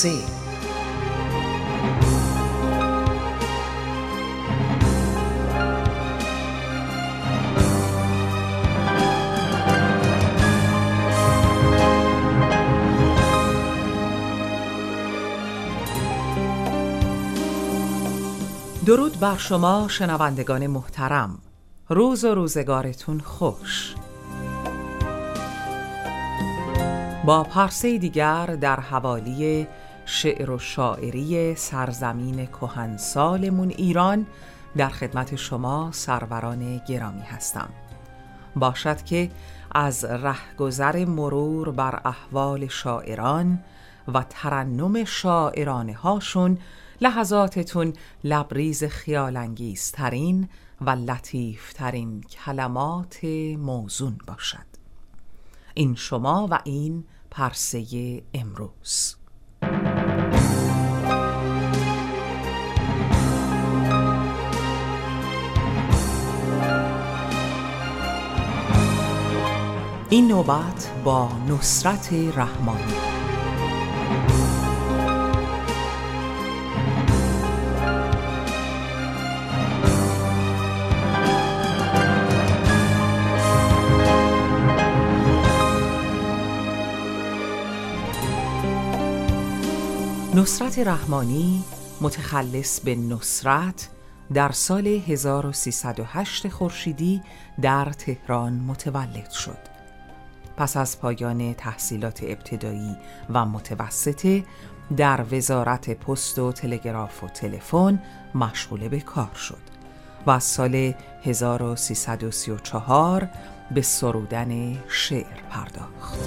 پرسه درود بر شما شنوندگان محترم. روز و روزگارتون خوش. با پرسه دیگر در حوالی شعر و شاعری سرزمین کهنسالمون ایران در خدمت شما سروران گرامی هستم. باشد که از رهگذر مرور بر احوال شاعران و ترنم شاعرانه هاشون لحظاتتون لبریز خیالانگیزترین و لطیفترین کلمات موزون باشد. این شما و این پرسه امروز. این نوبت با نصرت رحمانی. نصرت رحمانی متخلص به نصرت در سال 1308 خورشیدی در تهران متولد شد. پس از پایان تحصیلات ابتدایی و متوسطه در وزارت پست و تلگراف و تلفن مشغول به کار شد و سال 1334 به سرودن شعر پرداخت.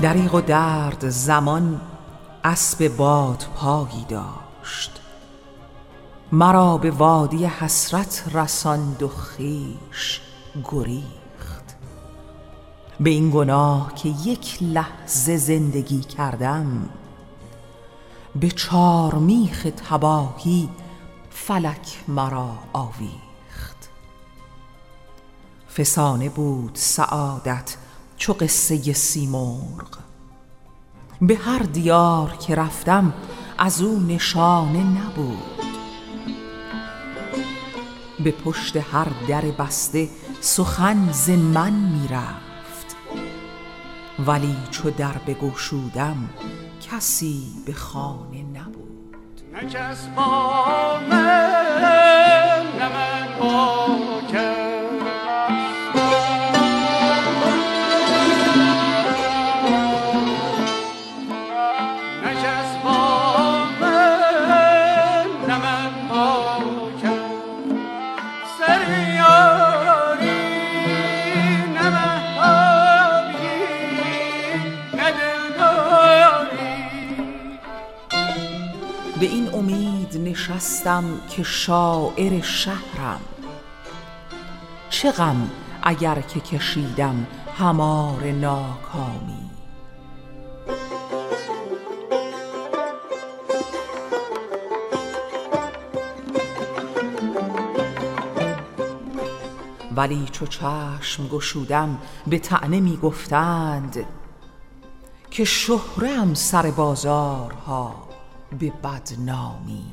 دریغ و درد زمان اسب باد پایی داشت. مرا به وادی حسرت رساند و خیش گریخت. به این گناه که یک لحظه زندگی کردم به چارمیخ تباهی فلک مرا آویخت. فسانه بود سعادت چو قصه سیمرغ. به هر دیار که رفتم از او نشانه نبود. به پشت هر در بسته سخن ز من می‌رفت. ولی چو در بگشودم کسی به خانه نبود. نه کس با من نه من با به این امید نشستم که شاعر شهرم. چه غم اگر که کشیدم همار ناکامی. ولی چو چشم گشودم به تعنه می گفتند که شهرم سر بازارها به بدنامی.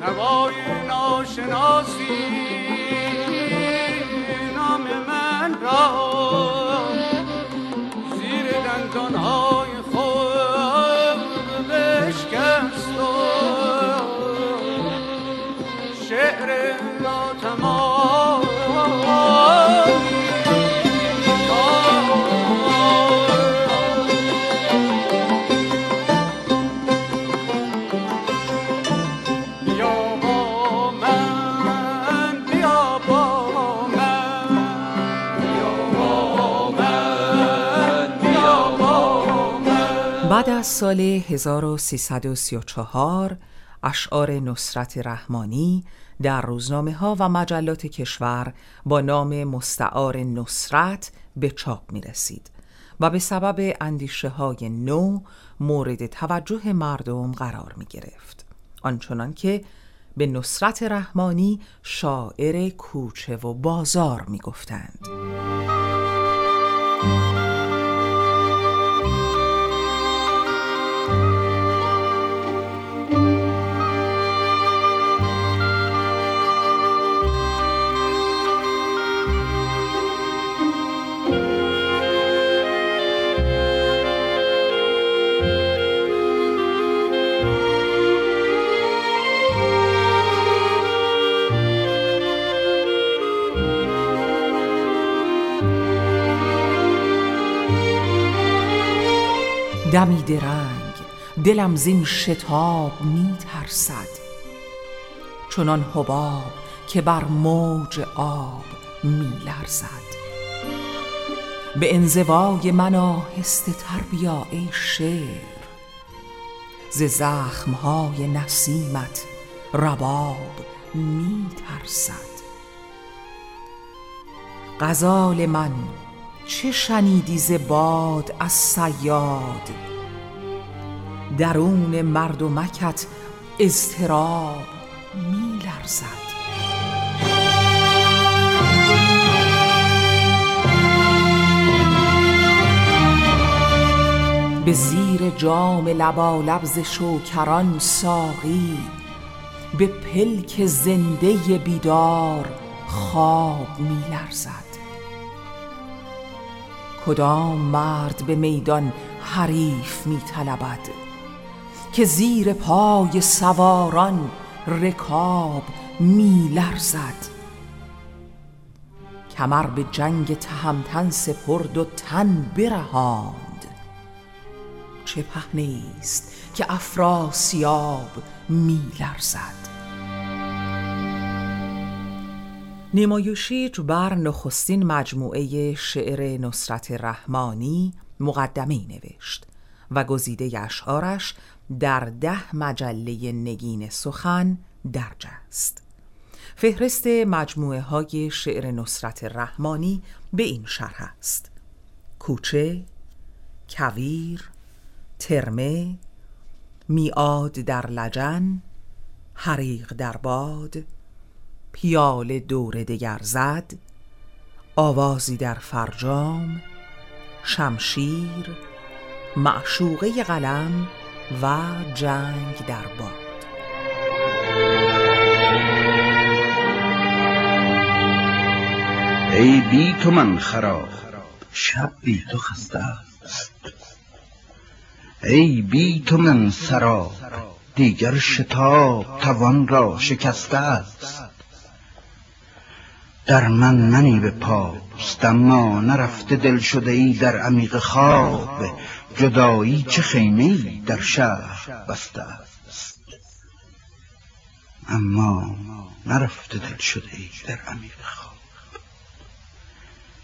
نوای ناشناسی بعد از سال 1334 اشعار نصرت رحمانی در روزنامه ها و مجلات کشور با نام مستعار نصرت به چاپ می رسید و به سبب اندیشه های نو مورد توجه مردم قرار می گرفت آنچنان که به نصرت رحمانی شاعر کوچه و بازار می گفتند. دمی درنگ دلم زین شتاب می ترسد چنان حباب که بر موج آب می لرزد به انزوای من آهسته تر بیا ای شعر. ز زخمهای نسیمت رباب می ترسد غزال من چه شنیدی ز باد از صیاد؟ درون مردمکت اضطراب می لرزد به زیر جام لبالب ز شوکران ساقی به پلک زنده بیدار خواب می لرزد کدام مرد به میدان حریف می طلبد که زیر پای سواران رکاب می لرزد. کمر به جنگ تهمتن سپرد و تن برهاند. چه پهنیست که افراسیاب می لرزد. نیمایوشیج بر نخستین مجموعه شعر نصرت رحمانی مقدمه نوشت و گزیده اشعارش در ده مجله نگین سخن درج است فهرست مجموعه های شعر نصرت رحمانی به این شرح است. کوچه کویر ترمه میاد در لجن حریق در باد پیال دور دگر زد آوازی در فرجام شمشیر معشوقه قلم و جنگ در باد. ای بی تو من خراب. شب بی تو خسته است. ای بی تو من سراب. دیگر شتاب توان را شکسته است. در من منی به پاست اما نرفته دل شده ای در عمیق خواب. جدایی چه خیمه در شهر بسته است. اما نرفته دل شده ای در عمیق خواب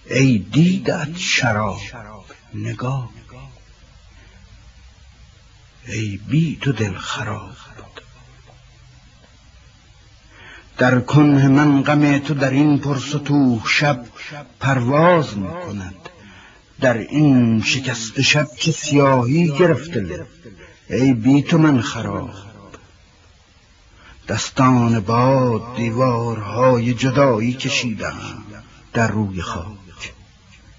ای دیدت شراب نگاه. ای بی تو دل خراب. در کنه من غم تو در این پرستوه شب پرواز می کند در این شکست شب که سیاهی گرفته ای بی تو من خراب دستان باد دیوارهای جدایی کشیدم در روی خاک.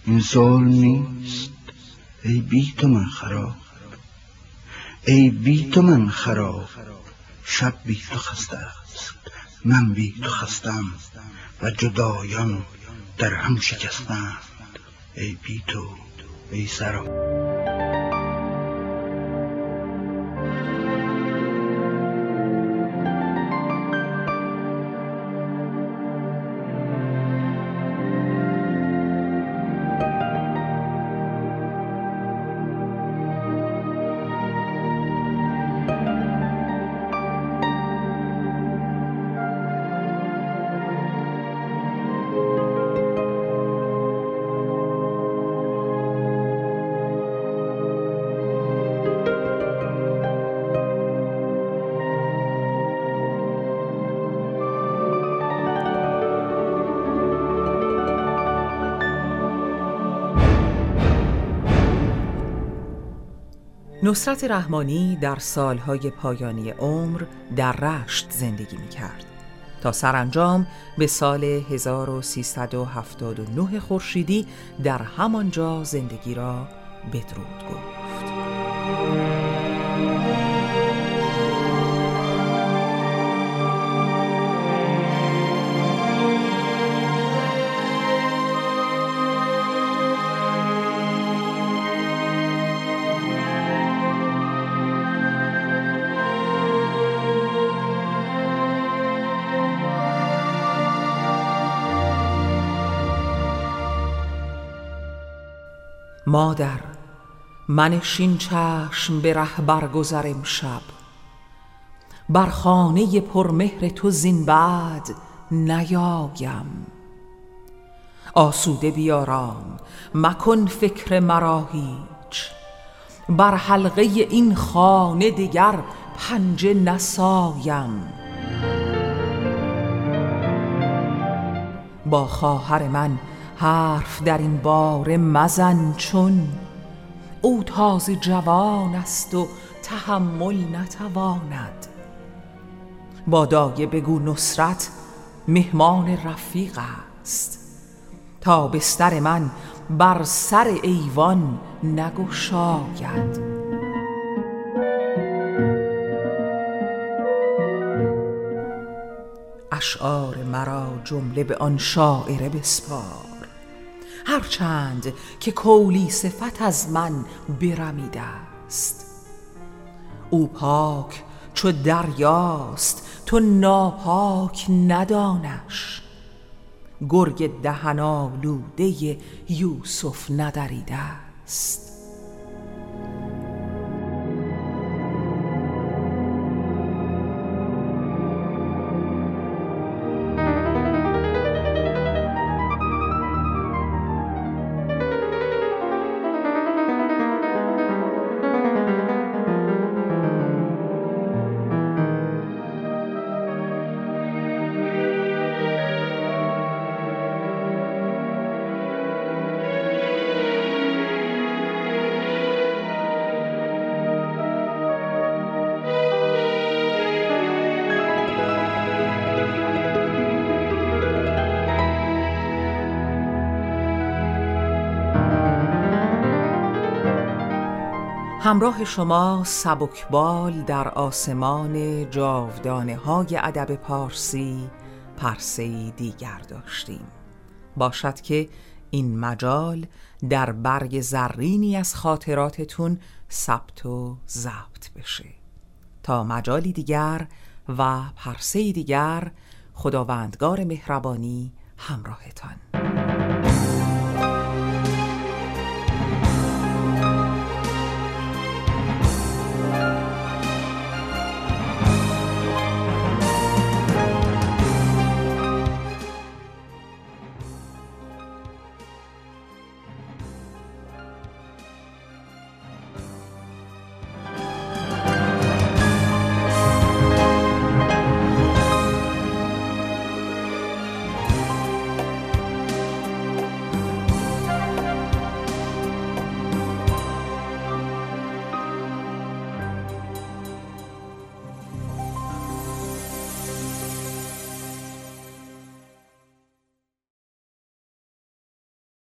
این ظلم نیست ای بی تو من خراب ای بی تو من خراب. شب بی تو خسته من بی تو خستم و جدایان در هم شکستند ای بی تو ای سرا. نصرت رحمانی در سالهای پایانی عمر در رشت زندگی می کرد تا سرانجام به سال 1379 خورشیدی در همانجا زندگی را بدرود گفت. مادر منشین چشم به ره برگذر امشب بر خانه پرمهر تو زین بعد نیایم. آسوده بیارام مکن فکر مرا هیچ. بر حلقه این خانه دیگر پنجه نسایم. با خواهر من حرف در این باره مزن چون او تازه جوان است و تحمل نتواند. با دایه بگو نصرت مهمان رفیق است. تا بستر من بر سر ایوان نگشاید. اشعار مرا جمله به آن شاعره بسپار. هرچند که کولی صفت از من برمیده است. او پاک چو دریاست تو ناپاک ندانش. گرگ دهن آلوده یوسف ندریده است. همراه شما سبکبال در آسمان جاودانه های ادب پارسی پرسه دیگر داشتیم. باشد که این مجال در برگ زرینی از خاطراتتون ثبت و ضبط بشه. تا مجالی دیگر و پرسه دیگر خداوندگار مهربانی همراهتان.